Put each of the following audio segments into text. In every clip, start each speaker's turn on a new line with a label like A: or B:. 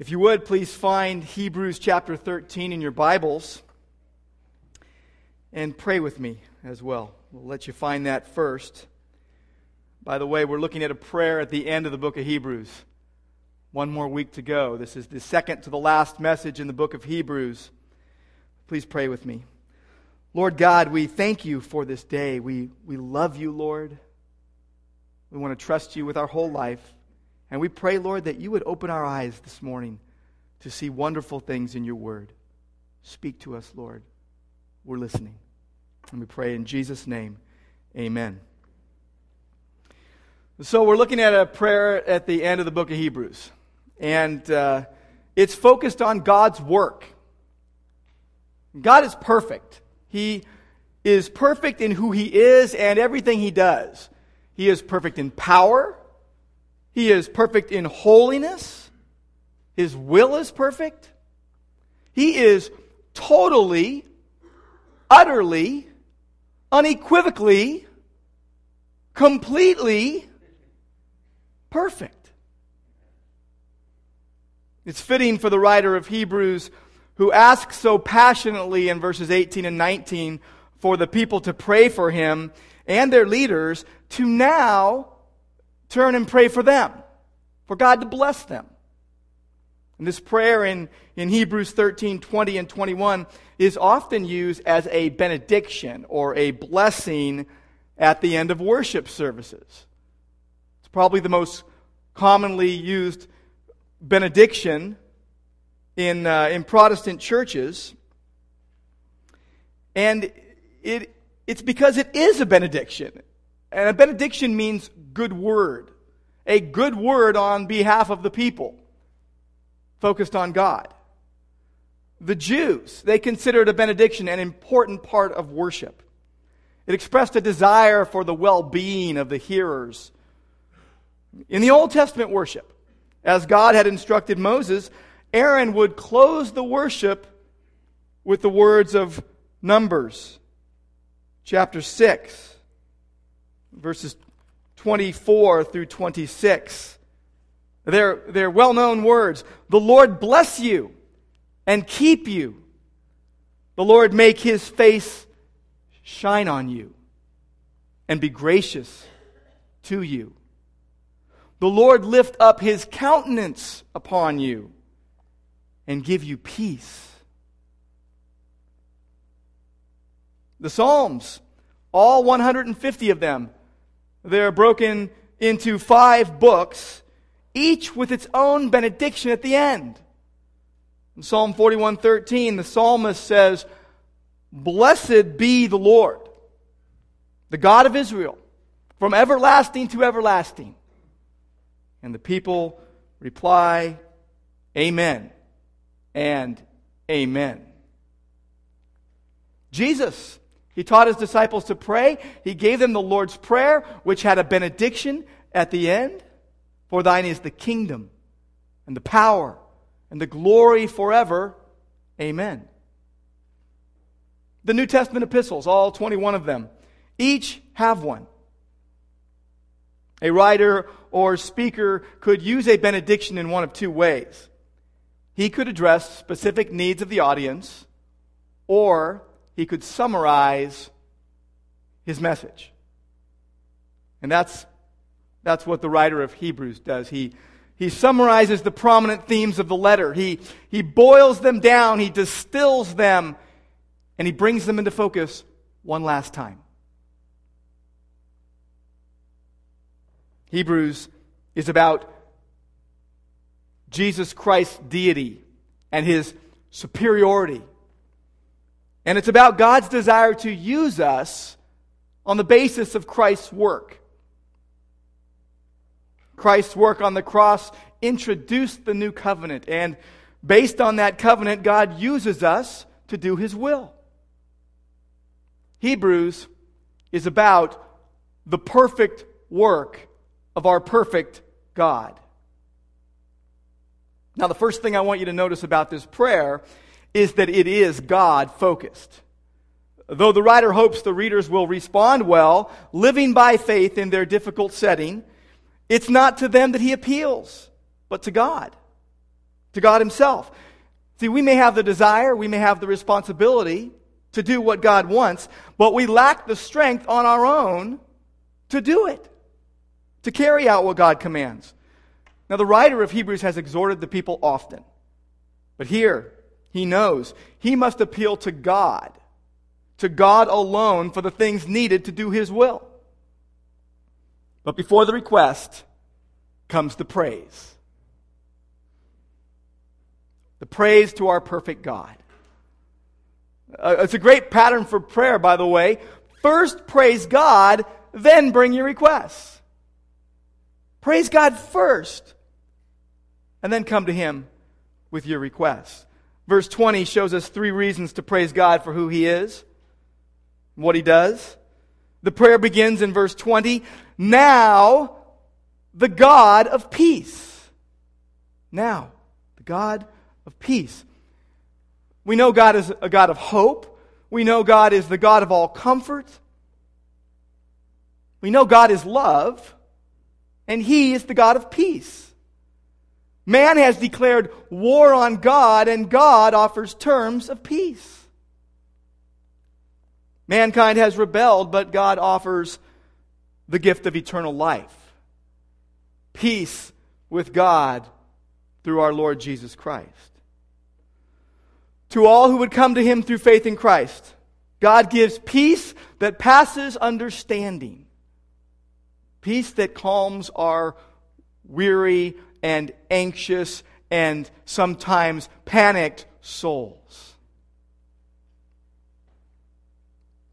A: If you would, please find Hebrews chapter 13 in your Bibles and pray with me as well. We'll let you find that first. By the way, we're looking at a prayer at the end of the book of Hebrews. One more week to go. This is the second to the last message in the book of Hebrews. Please pray with me. Lord God, we thank you for this day. We, we love you, Lord. We want to trust you with our whole life. And we pray, Lord, that you would open our eyes this morning to see wonderful things in your word. Speak to us, Lord. We're listening. And we pray in Jesus' name, amen. So, we're looking at a prayer at the end of the book of Hebrews. And uh, it's focused on God's work. God is perfect. He is perfect in who He is and everything He does. He is perfect in power. He is perfect in holiness. His will is perfect. He is totally, utterly, unequivocally, completely perfect. It's fitting for the writer of Hebrews who asks so passionately in verses 18 and 19 for the people to pray for him and their leaders to now turn and pray for them, for God to bless them. And this prayer in, in Hebrews 13, 20, and 21 is often used as a benediction or a blessing at the end of worship services. It's probably the most commonly used benediction in, uh, in Protestant churches. And it, it's because it is a benediction. And a benediction means good word, a good word on behalf of the people focused on God. The Jews, they considered a benediction an important part of worship. It expressed a desire for the well being of the hearers. In the Old Testament worship, as God had instructed Moses, Aaron would close the worship with the words of Numbers, chapter 6, verses 24 through 26. They're, they're well known words. The Lord bless you and keep you. The Lord make his face shine on you and be gracious to you. The Lord lift up his countenance upon you and give you peace. The Psalms, all 150 of them, they're broken into five books each with its own benediction at the end. In Psalm 41:13, the psalmist says, "Blessed be the Lord, the God of Israel, from everlasting to everlasting." And the people reply, "Amen." And amen. Jesus, he taught his disciples to pray. He gave them the Lord's Prayer, which had a benediction at the end. For thine is the kingdom and the power and the glory forever. Amen. The New Testament epistles, all 21 of them, each have one. A writer or speaker could use a benediction in one of two ways. He could address specific needs of the audience, or he could summarize his message. And that's that's what the writer of Hebrews does. He, he summarizes the prominent themes of the letter. He, he boils them down, he distills them, and he brings them into focus one last time. Hebrews is about Jesus Christ's deity and his superiority. And it's about God's desire to use us on the basis of Christ's work. Christ's work on the cross introduced the new covenant. And based on that covenant, God uses us to do his will. Hebrews is about the perfect work of our perfect God. Now, the first thing I want you to notice about this prayer is that it is God focused. Though the writer hopes the readers will respond well, living by faith in their difficult setting, it's not to them that he appeals, but to God. to God Himself. See, we may have the desire, we may have the responsibility to do what God wants, but we lack the strength on our own to do it, to carry out what God commands. Now, the writer of Hebrews has exhorted the people often, but here he knows he must appeal to God, to God alone for the things needed to do his will. But before the request comes the praise. The praise to our perfect God. Uh, it's a great pattern for prayer, by the way. First praise God, then bring your requests. Praise God first, and then come to Him with your requests. Verse 20 shows us three reasons to praise God for who He is, what He does. The prayer begins in verse 20. Now, the God of peace. Now, the God of peace. We know God is a God of hope. We know God is the God of all comfort. We know God is love. And He is the God of peace. Man has declared war on God, and God offers terms of peace. Mankind has rebelled, but God offers the gift of eternal life. Peace with God through our Lord Jesus Christ. To all who would come to him through faith in Christ, God gives peace that passes understanding. Peace that calms our weary and anxious and sometimes panicked souls.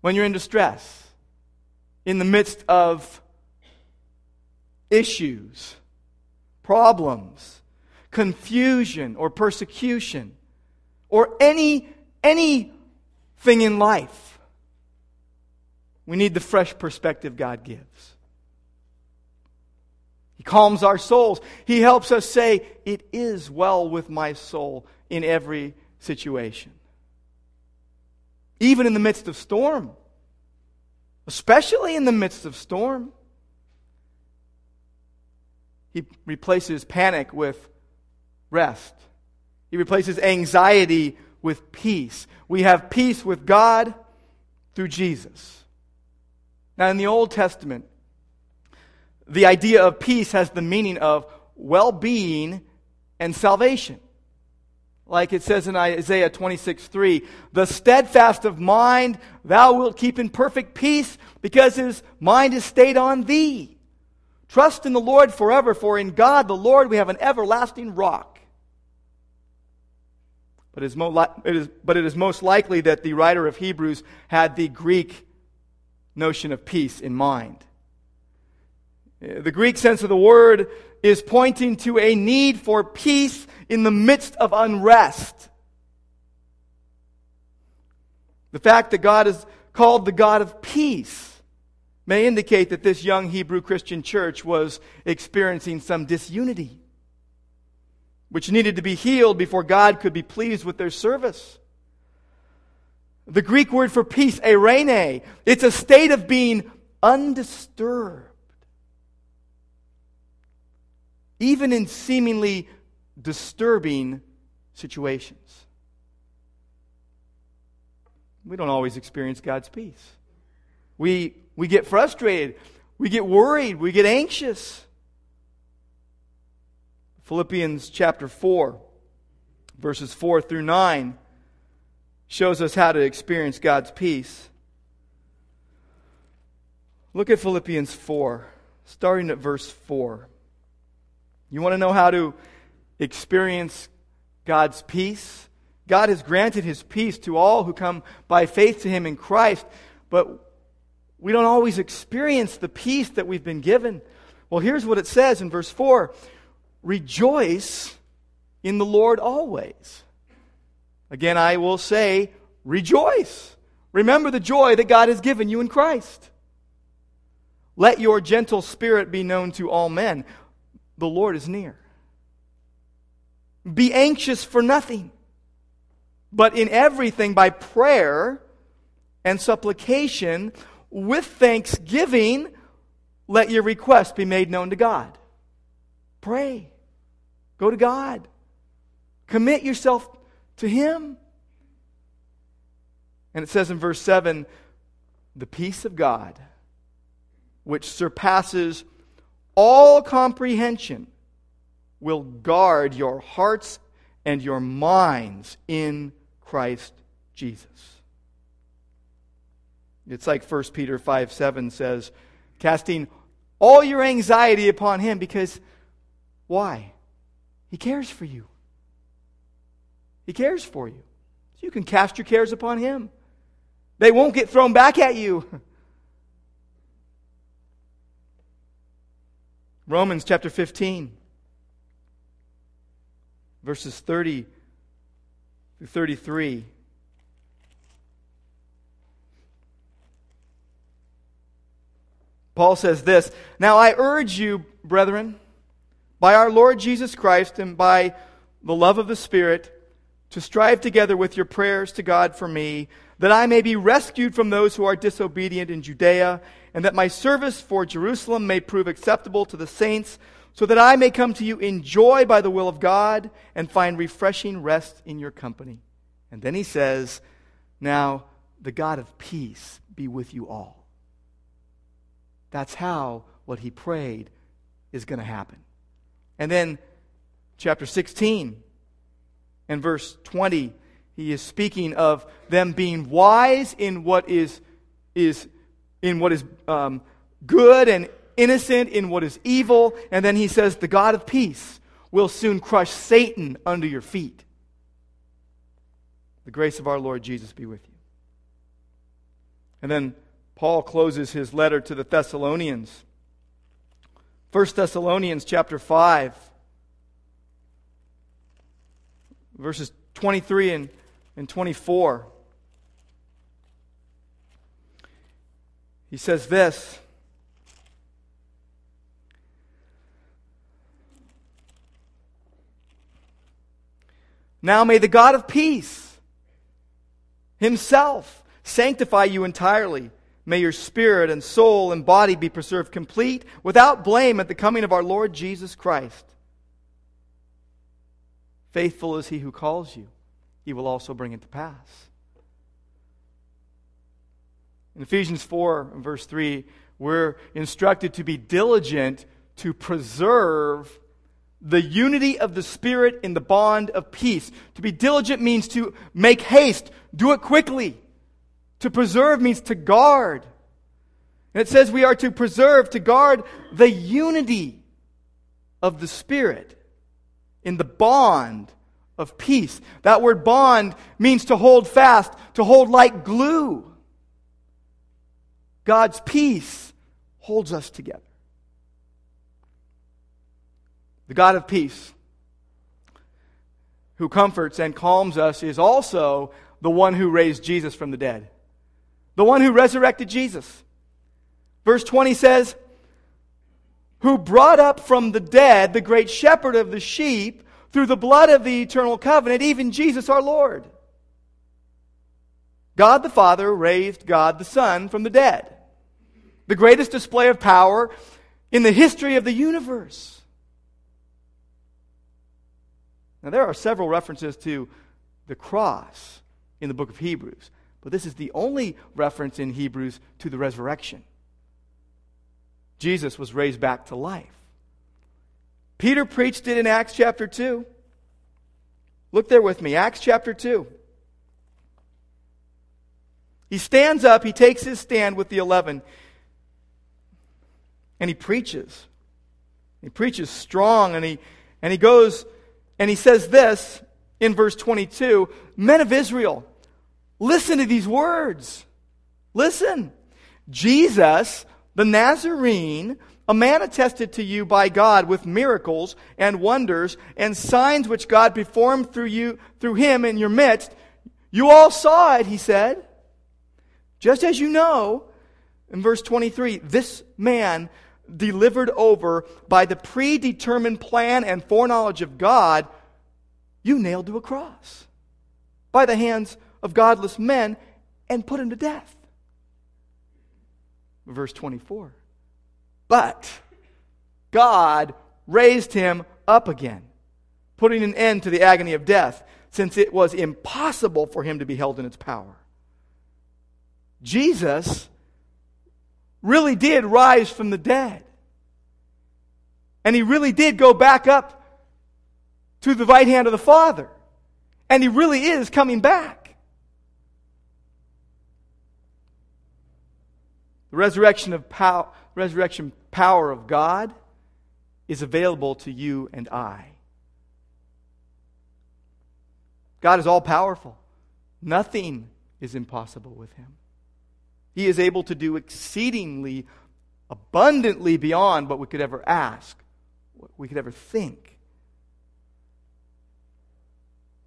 A: When you're in distress, in the midst of issues, problems, confusion, or persecution, or any anything in life, we need the fresh perspective God gives. He calms our souls. He helps us say, It is well with my soul in every situation. Even in the midst of storm, especially in the midst of storm. He replaces panic with rest. He replaces anxiety with peace. We have peace with God through Jesus. Now, in the Old Testament, the idea of peace has the meaning of well being and salvation. Like it says in Isaiah 26 3, the steadfast of mind thou wilt keep in perfect peace because his mind is stayed on thee. Trust in the Lord forever, for in God the Lord we have an everlasting rock. But it, is mo- it is, but it is most likely that the writer of Hebrews had the Greek notion of peace in mind. The Greek sense of the word is pointing to a need for peace in the midst of unrest. The fact that God is called the God of peace may indicate that this young Hebrew Christian church was experiencing some disunity, which needed to be healed before God could be pleased with their service. The Greek word for peace, eirene, it's a state of being undisturbed even in seemingly disturbing situations. We don't always experience God's peace. We, we get frustrated, we get worried, we get anxious. Philippians chapter 4, verses 4 through 9, shows us how to experience God's peace. Look at Philippians 4, starting at verse 4. You want to know how to experience God's peace? God has granted his peace to all who come by faith to him in Christ, but we don't always experience the peace that we've been given. Well, here's what it says in verse 4 Rejoice in the Lord always. Again, I will say, rejoice. Remember the joy that God has given you in Christ. Let your gentle spirit be known to all men the Lord is near. Be anxious for nothing, but in everything by prayer and supplication with thanksgiving, let your request be made known to God. Pray. Go to God. Commit yourself to Him. And it says in verse 7 the peace of God, which surpasses all comprehension, will guard your hearts and your minds in Christ Jesus. It's like 1 Peter 5 7 says, casting all your anxiety upon Him because why? He cares for you. He cares for you. So you can cast your cares upon Him. They won't get thrown back at you. Romans chapter 15, verses 30 through 33. Paul says this Now I urge you, brethren, by our Lord Jesus Christ and by the love of the Spirit, to strive together with your prayers to God for me, that I may be rescued from those who are disobedient in Judea, and that my service for Jerusalem may prove acceptable to the saints, so that I may come to you in joy by the will of God and find refreshing rest in your company. And then he says, Now the God of peace be with you all. That's how what he prayed is going to happen. And then, chapter 16 and verse 20, he is speaking of them being wise in what is, is, in what is um, good and innocent in what is evil. And then he says, The God of peace will soon crush Satan under your feet. The grace of our Lord Jesus be with you. And then Paul closes his letter to the Thessalonians. 1 Thessalonians chapter 5 verses 23 and, and 24. He says this Now may the God of peace himself sanctify you entirely. May your spirit and soul and body be preserved complete, without blame at the coming of our Lord Jesus Christ. Faithful is he who calls you, he will also bring it to pass. In Ephesians 4, verse 3, we're instructed to be diligent to preserve the unity of the Spirit in the bond of peace. To be diligent means to make haste, do it quickly. To preserve means to guard. And it says we are to preserve, to guard the unity of the Spirit in the bond of peace. That word bond means to hold fast, to hold like glue. God's peace holds us together. The God of peace, who comforts and calms us, is also the one who raised Jesus from the dead, the one who resurrected Jesus. Verse 20 says, Who brought up from the dead the great shepherd of the sheep through the blood of the eternal covenant, even Jesus our Lord. God the Father raised God the Son from the dead. The greatest display of power in the history of the universe. Now, there are several references to the cross in the book of Hebrews, but this is the only reference in Hebrews to the resurrection. Jesus was raised back to life. Peter preached it in Acts chapter 2. Look there with me, Acts chapter 2. He stands up, he takes his stand with the eleven, and he preaches. He preaches strong, and he, and he goes and he says this in verse 22 Men of Israel, listen to these words. Listen. Jesus, the Nazarene, a man attested to you by God with miracles and wonders and signs which God performed through you, through him in your midst. You all saw it, he said. Just as you know, in verse 23, this man delivered over by the predetermined plan and foreknowledge of God, you nailed to a cross by the hands of godless men and put him to death. Verse 24. But God raised him up again, putting an end to the agony of death, since it was impossible for him to be held in its power. Jesus really did rise from the dead. And he really did go back up to the right hand of the Father. And he really is coming back. The resurrection of power, resurrection power of God is available to you and I. God is all powerful. Nothing is impossible with him. He is able to do exceedingly abundantly beyond what we could ever ask, what we could ever think.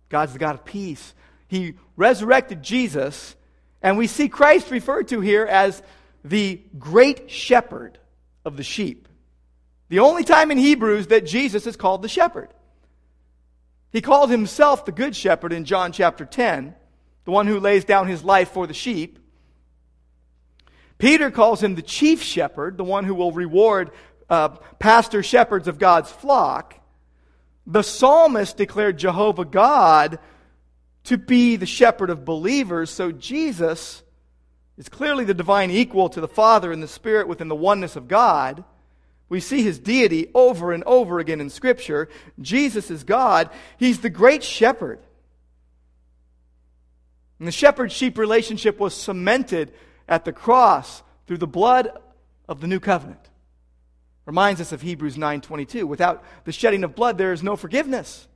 A: God's the God of peace. He resurrected Jesus, and we see Christ referred to here as the great shepherd of the sheep. The only time in Hebrews that Jesus is called the shepherd. He called himself the good shepherd in John chapter 10, the one who lays down his life for the sheep. Peter calls him the chief shepherd, the one who will reward uh, pastor shepherds of God's flock. The psalmist declared Jehovah God to be the shepherd of believers, so Jesus is clearly the divine equal to the Father and the Spirit within the oneness of God. We see his deity over and over again in Scripture. Jesus is God. He's the great shepherd. And the shepherd sheep relationship was cemented at the cross through the blood of the new covenant. Reminds us of Hebrews 9:22. Without the shedding of blood there is no forgiveness.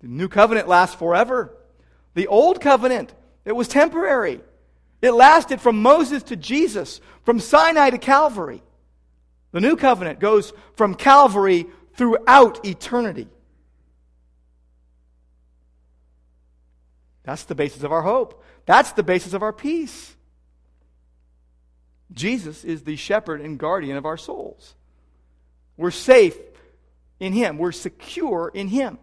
A: The new covenant lasts forever. The old covenant, it was temporary. It lasted from Moses to Jesus, from Sinai to Calvary. The new covenant goes from Calvary throughout eternity. That's the basis of our hope. That's the basis of our peace. Jesus is the shepherd and guardian of our souls. We're safe in Him, we're secure in Him.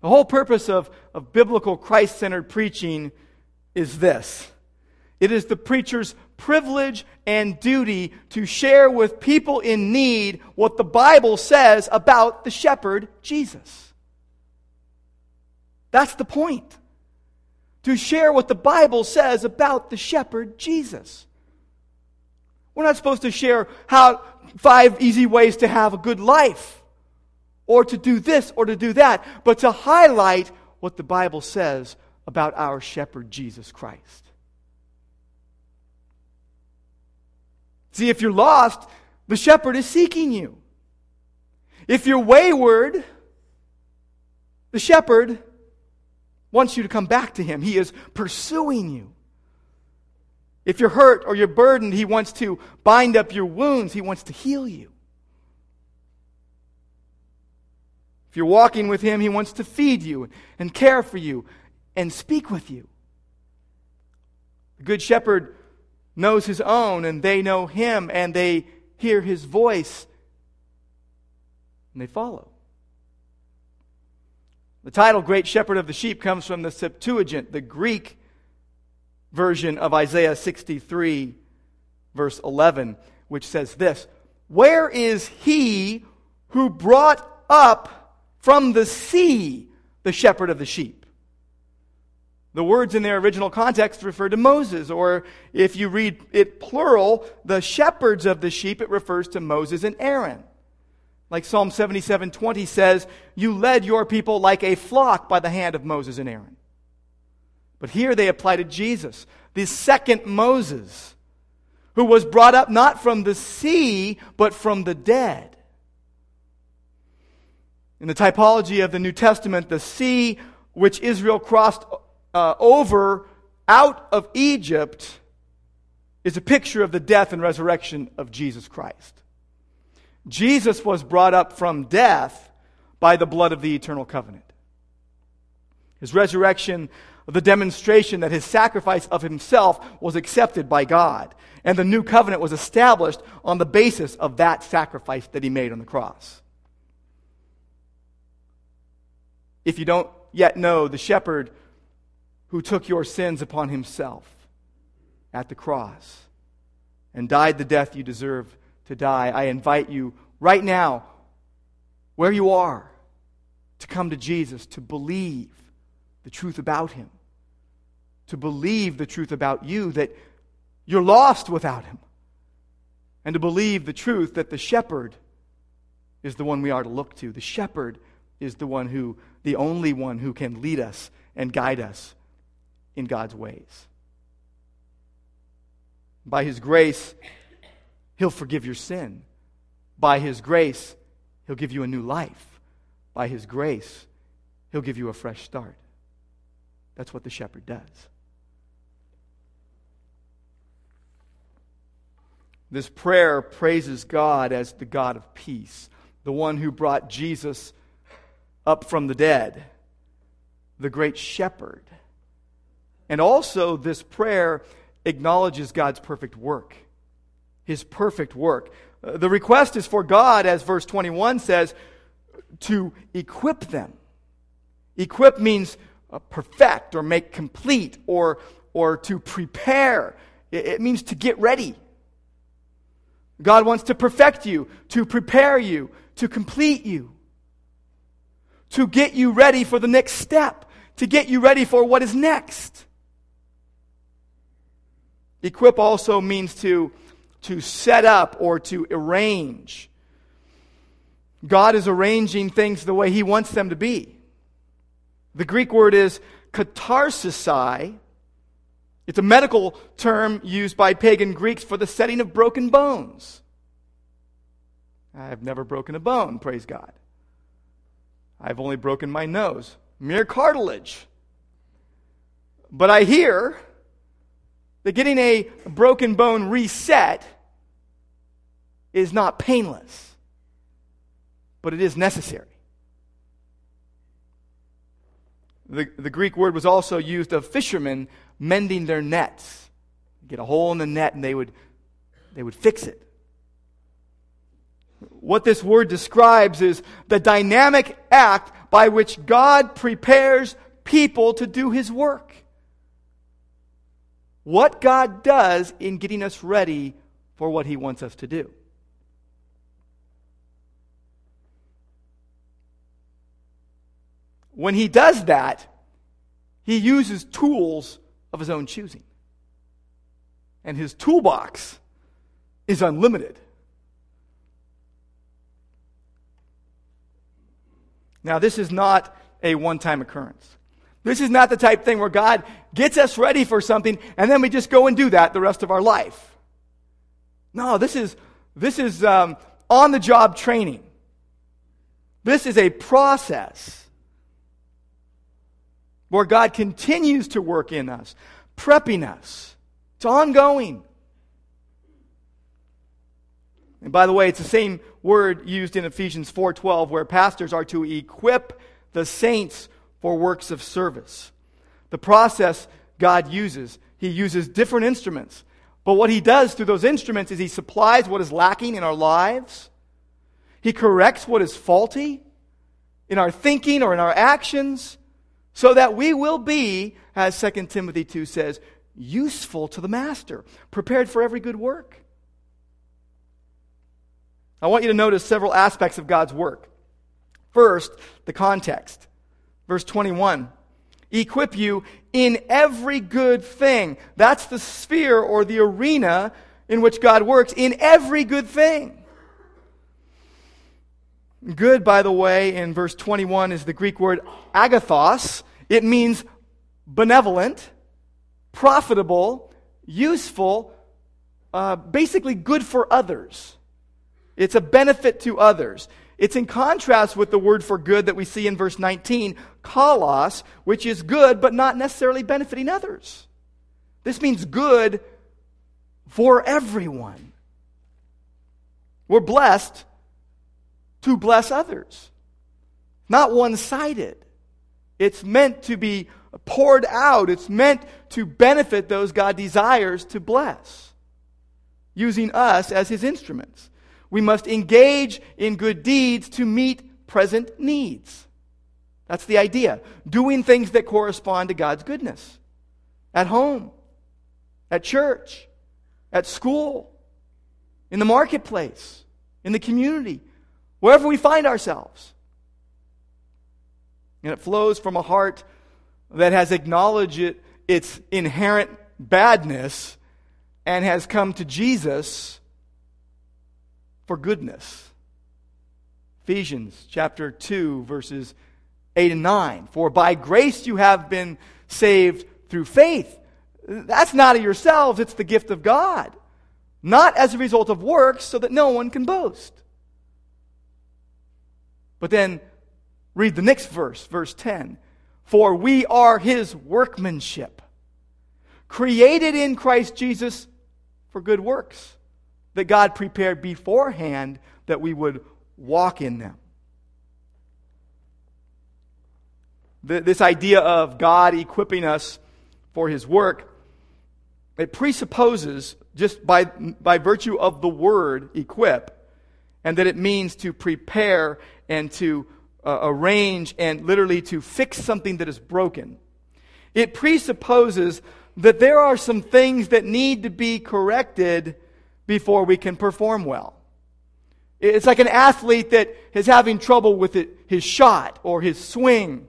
A: The whole purpose of, of biblical Christ centered preaching is this it is the preacher's privilege and duty to share with people in need what the Bible says about the shepherd, Jesus. That's the point. To share what the Bible says about the shepherd, Jesus. We're not supposed to share how five easy ways to have a good life, or to do this or to do that, but to highlight what the Bible says about our shepherd, Jesus Christ. See, if you're lost, the shepherd is seeking you. If you're wayward, the shepherd wants you to come back to Him. He is pursuing you. If you're hurt or you're burdened, He wants to bind up your wounds, He wants to heal you. If you're walking with Him, He wants to feed you and care for you and speak with you. The Good Shepherd knows His own, and they know Him, and they hear His voice, and they follow. The title, Great Shepherd of the Sheep, comes from the Septuagint, the Greek version of Isaiah 63, verse 11, which says this Where is he who brought up from the sea the shepherd of the sheep? The words in their original context refer to Moses, or if you read it plural, the shepherds of the sheep, it refers to Moses and Aaron. Like Psalm 77 20 says, You led your people like a flock by the hand of Moses and Aaron. But here they apply to Jesus, the second Moses, who was brought up not from the sea, but from the dead. In the typology of the New Testament, the sea which Israel crossed uh, over out of Egypt is a picture of the death and resurrection of Jesus Christ. Jesus was brought up from death by the blood of the eternal covenant. His resurrection, the demonstration that his sacrifice of himself was accepted by God. And the new covenant was established on the basis of that sacrifice that he made on the cross. If you don't yet know the shepherd who took your sins upon himself at the cross, and died the death you deserve to die, I invite you right now, where you are, to come to Jesus, to believe the truth about him, to believe the truth about you that you're lost without him, and to believe the truth that the shepherd is the one we are to look to. The shepherd is the one who, the only one who can lead us and guide us in God's ways. By his grace, he'll forgive your sin. By his grace, he'll give you a new life. By his grace, he'll give you a fresh start. That's what the shepherd does. This prayer praises God as the God of peace, the one who brought Jesus up from the dead, the great shepherd. And also, this prayer acknowledges God's perfect work. His perfect work. Uh, the request is for God, as verse 21 says, to equip them. Equip means uh, perfect or make complete or, or to prepare. It, it means to get ready. God wants to perfect you, to prepare you, to complete you, to get you ready for the next step, to get you ready for what is next. Equip also means to, to set up or to arrange. God is arranging things the way He wants them to be. The Greek word is katartisai. It's a medical term used by pagan Greeks for the setting of broken bones. I've never broken a bone, praise God. I've only broken my nose, mere cartilage. But I hear that getting a broken bone reset is not painless, but it is necessary. The, the Greek word was also used of fishermen mending their nets. Get a hole in the net and they would, they would fix it. What this word describes is the dynamic act by which God prepares people to do his work. What God does in getting us ready for what he wants us to do. When he does that, he uses tools of his own choosing. And his toolbox is unlimited. Now, this is not a one time occurrence. This is not the type thing where God gets us ready for something and then we just go and do that the rest of our life. No, this is, this is um, on the job training. This is a process where God continues to work in us, prepping us. It's ongoing. And by the way, it's the same word used in Ephesians 4:12 where pastors are to equip the saints for works of service. The process God uses, he uses different instruments. But what he does through those instruments is he supplies what is lacking in our lives. He corrects what is faulty in our thinking or in our actions so that we will be, as 2 Timothy 2 says, useful to the master, prepared for every good work. I want you to notice several aspects of God's work. First, the context. Verse 21 equip you in every good thing. That's the sphere or the arena in which God works, in every good thing. Good, by the way, in verse 21 is the Greek word agathos. It means benevolent, profitable, useful, uh, basically good for others. It's a benefit to others. It's in contrast with the word for good that we see in verse 19, kalos, which is good but not necessarily benefiting others. This means good for everyone. We're blessed to bless others, not one sided. It's meant to be poured out, it's meant to benefit those God desires to bless, using us as his instruments. We must engage in good deeds to meet present needs. That's the idea. Doing things that correspond to God's goodness. At home, at church, at school, in the marketplace, in the community, wherever we find ourselves. And it flows from a heart that has acknowledged it, its inherent badness and has come to Jesus for goodness. Ephesians chapter 2, verses 8 and 9. For by grace you have been saved through faith. That's not of yourselves, it's the gift of God. Not as a result of works, so that no one can boast. But then read the next verse, verse 10. For we are his workmanship, created in Christ Jesus for good works, that God prepared beforehand that we would walk in them. This idea of God equipping us for his work, it presupposes, just by, by virtue of the word equip, and that it means to prepare and to uh, arrange and literally to fix something that is broken. It presupposes that there are some things that need to be corrected before we can perform well. It's like an athlete that is having trouble with it, his shot or his swing.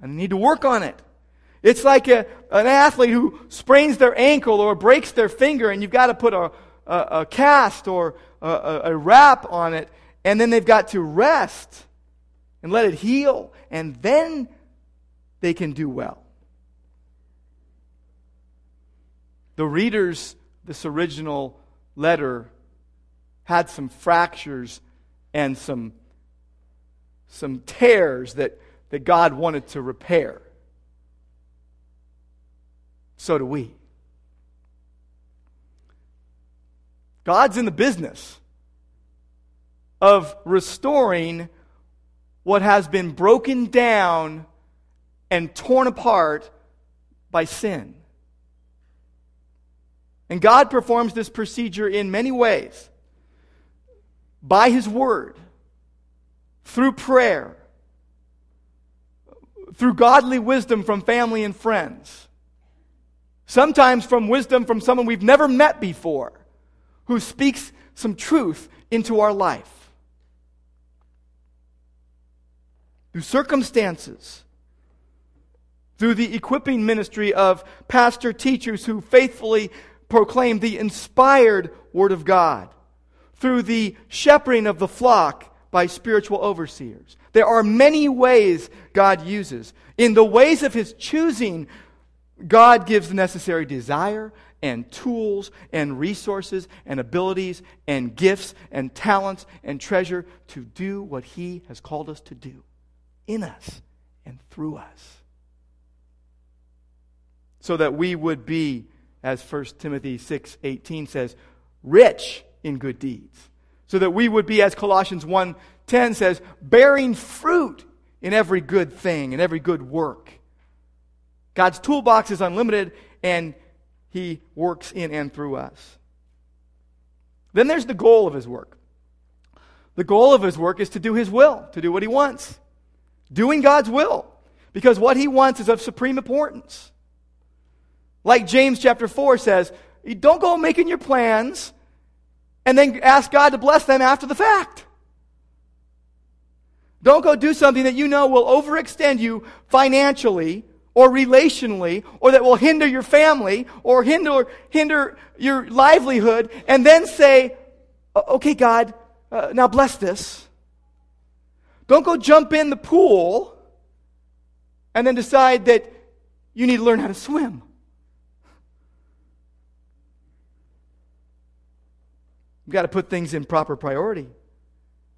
A: And need to work on it. It's like a, an athlete who sprains their ankle or breaks their finger, and you've got to put a, a, a cast or a, a wrap on it, and then they've got to rest and let it heal, and then they can do well. The readers, this original letter, had some fractures and some, some tears that, that God wanted to repair. So do we. God's in the business of restoring what has been broken down and torn apart by sin. And God performs this procedure in many ways by His Word, through prayer, through godly wisdom from family and friends, sometimes from wisdom from someone we've never met before who speaks some truth into our life. through circumstances, through the equipping ministry of pastor teachers who faithfully proclaim the inspired Word of God, through the shepherding of the flock by spiritual overseers. There are many ways God uses. In the ways of His choosing, God gives the necessary desire and tools and resources and abilities and gifts and talents and treasure to do what He has called us to do in us and through us. So that we would be, as 1 Timothy 6 18 says, rich in good deeds. So that we would be, as Colossians 1 10 says, bearing fruit in every good thing, in every good work. God's toolbox is unlimited, and He works in and through us. Then there's the goal of His work. The goal of His work is to do His will, to do what He wants doing God's will, because what he wants is of supreme importance. Like James chapter 4 says, don't go making your plans and then ask God to bless them after the fact. Don't go do something that you know will overextend you financially or relationally or that will hinder your family or hinder, hinder your livelihood and then say, okay, God, uh, now bless this. Don't go jump in the pool and then decide that you need to learn how to swim. We've got to put things in proper priority.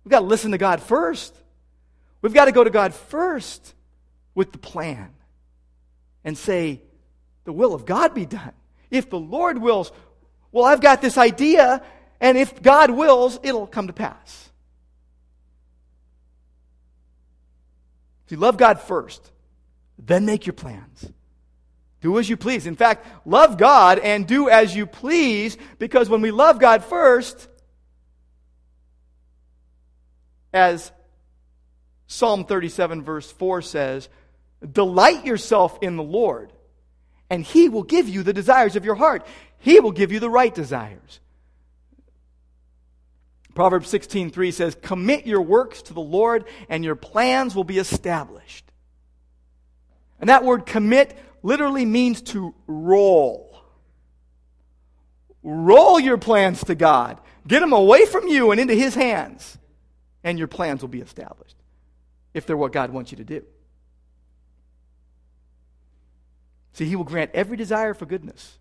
A: We've got to listen to God first. We've got to go to God first with the plan and say, The will of God be done. If the Lord wills, well, I've got this idea, and if God wills, it'll come to pass. See, love God first, then make your plans. Do as you please. In fact, love God and do as you please because when we love God first, as Psalm 37, verse 4 says, delight yourself in the Lord, and He will give you the desires of your heart. He will give you the right desires. Proverbs 16:3 says, "Commit your works to the Lord and your plans will be established." And that word commit literally means to roll. Roll your plans to God. Get them away from you and into his hands, and your plans will be established if they're what God wants you to do. See, he will grant every desire for goodness.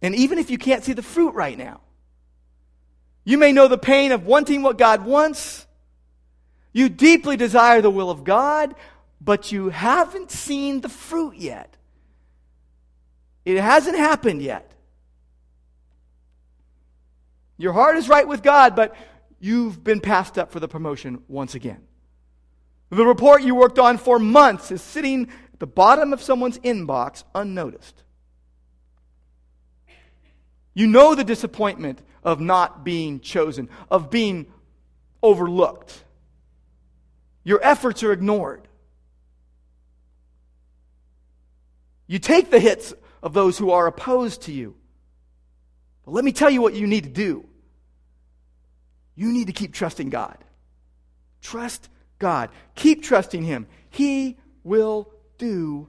A: And even if you can't see the fruit right now, you may know the pain of wanting what God wants. You deeply desire the will of God, but you haven't seen the fruit yet. It hasn't happened yet. Your heart is right with God, but you've been passed up for the promotion once again. The report you worked on for months is sitting at the bottom of someone's inbox unnoticed. You know the disappointment of not being chosen, of being overlooked. Your efforts are ignored. You take the hits of those who are opposed to you. But let me tell you what you need to do. You need to keep trusting God. Trust God. Keep trusting Him. He will do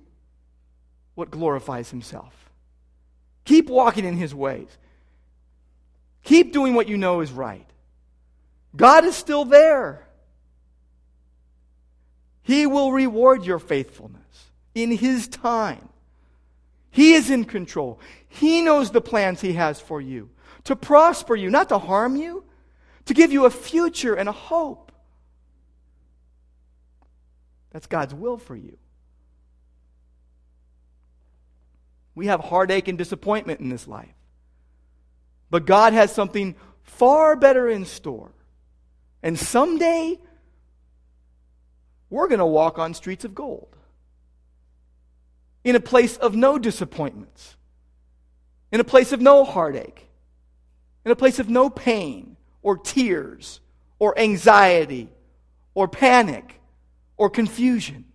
A: what glorifies Himself. Keep walking in His ways. Keep doing what you know is right. God is still there. He will reward your faithfulness in His time. He is in control. He knows the plans He has for you to prosper you, not to harm you, to give you a future and a hope. That's God's will for you. We have heartache and disappointment in this life. But God has something far better in store. And someday, we're going to walk on streets of gold in a place of no disappointments, in a place of no heartache, in a place of no pain or tears or anxiety or panic or confusion.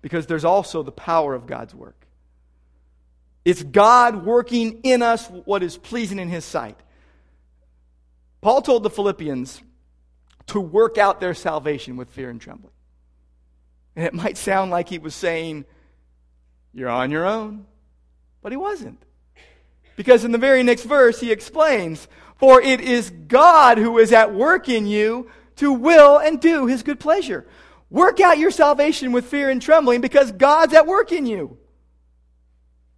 A: Because there's also the power of God's work. It's God working in us what is pleasing in His sight. Paul told the Philippians to work out their salvation with fear and trembling. And it might sound like he was saying, You're on your own. But he wasn't. Because in the very next verse, he explains, For it is God who is at work in you to will and do his good pleasure. Work out your salvation with fear and trembling because God's at work in you.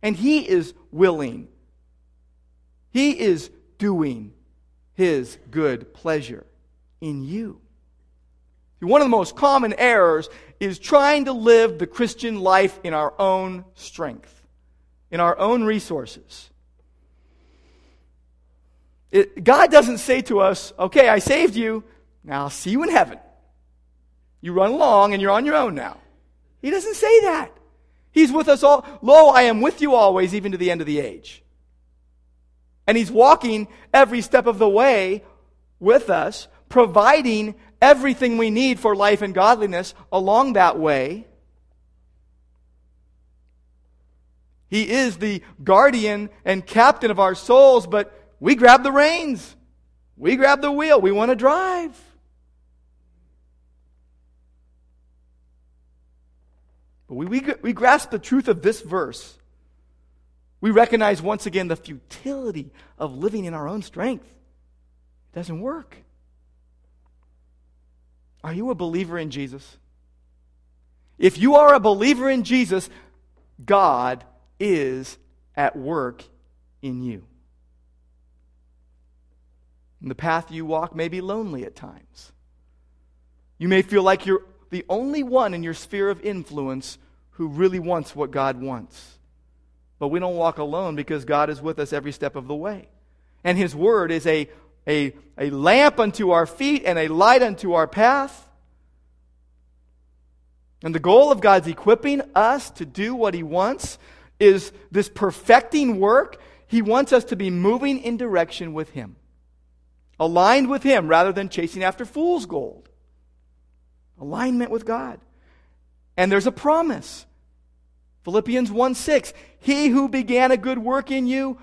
A: And he is willing. He is doing his good pleasure in you. One of the most common errors is trying to live the Christian life in our own strength, in our own resources. It, God doesn't say to us, okay, I saved you, now I'll see you in heaven. You run along and you're on your own now. He doesn't say that. He's with us all. Lo, I am with you always, even to the end of the age. And He's walking every step of the way with us, providing everything we need for life and godliness along that way. He is the guardian and captain of our souls, but we grab the reins. We grab the wheel. We want to drive. But we, we, we grasp the truth of this verse. We recognize once again the futility of living in our own strength. It doesn't work. Are you a believer in Jesus? If you are a believer in Jesus, God is at work in you. And the path you walk may be lonely at times. You may feel like you're the only one in your sphere of influence who really wants what God wants. But we don't walk alone because God is with us every step of the way. And His Word is a a, a lamp unto our feet and a light unto our path. And the goal of God's equipping us to do what He wants is this perfecting work. He wants us to be moving in direction with Him, aligned with Him rather than chasing after fool's gold. Alignment with God. And there's a promise. Philippians 1 6. He who began a good work in you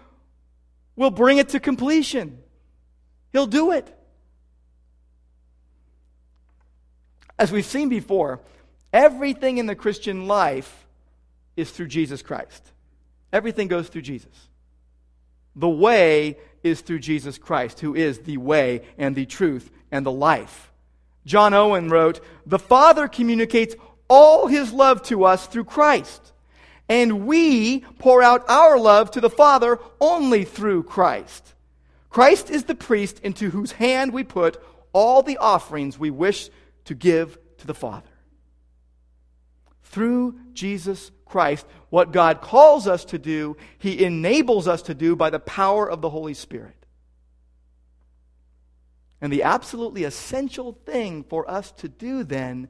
A: will bring it to completion. He'll do it. As we've seen before, everything in the Christian life is through Jesus Christ. Everything goes through Jesus. The way is through Jesus Christ, who is the way and the truth and the life. John Owen wrote, The Father communicates all his love to us through Christ, and we pour out our love to the Father only through Christ. Christ is the priest into whose hand we put all the offerings we wish to give to the Father. Through Jesus Christ, what God calls us to do, He enables us to do by the power of the Holy Spirit. And the absolutely essential thing for us to do then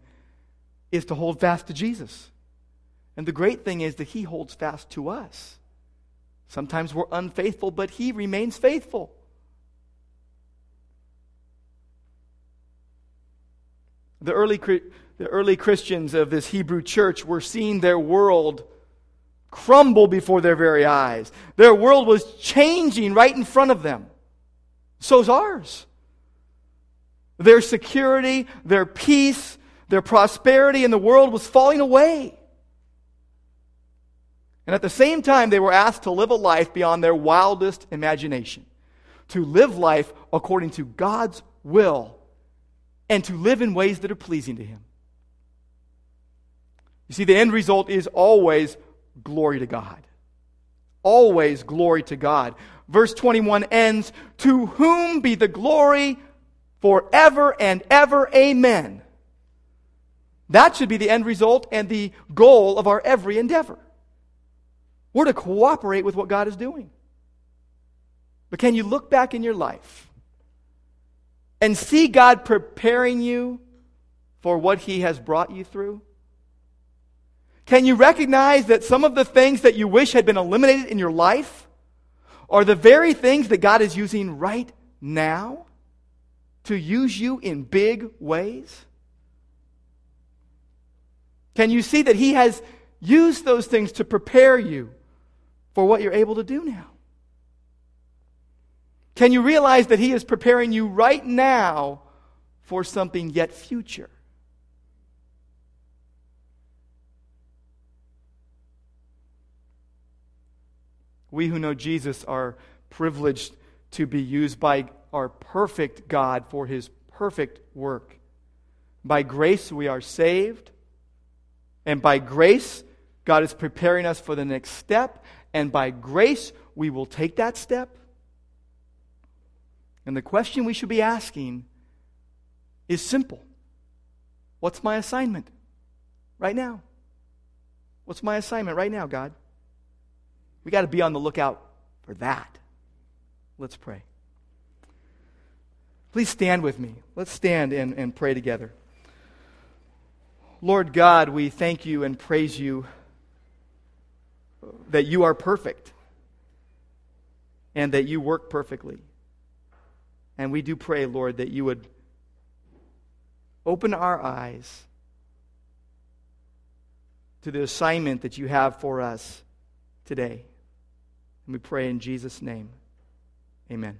A: is to hold fast to Jesus. And the great thing is that He holds fast to us. Sometimes we're unfaithful, but He remains faithful. The early, the early Christians of this Hebrew church were seeing their world crumble before their very eyes. Their world was changing right in front of them. So's ours. Their security, their peace, their prosperity in the world was falling away. And at the same time, they were asked to live a life beyond their wildest imagination, to live life according to God's will, and to live in ways that are pleasing to Him. You see, the end result is always glory to God. Always glory to God. Verse 21 ends To whom be the glory forever and ever. Amen. That should be the end result and the goal of our every endeavor. We're to cooperate with what God is doing. But can you look back in your life and see God preparing you for what He has brought you through? Can you recognize that some of the things that you wish had been eliminated in your life are the very things that God is using right now to use you in big ways? Can you see that He has used those things to prepare you for what you're able to do now? Can you realize that He is preparing you right now for something yet future? We who know Jesus are privileged to be used by our perfect God for his perfect work. By grace, we are saved. And by grace, God is preparing us for the next step. And by grace, we will take that step. And the question we should be asking is simple What's my assignment right now? What's my assignment right now, God? We got to be on the lookout for that. Let's pray. Please stand with me. Let's stand and, and pray together. Lord God, we thank you and praise you that you are perfect and that you work perfectly. And we do pray, Lord, that you would open our eyes to the assignment that you have for us today. And we pray in Jesus' name. Amen.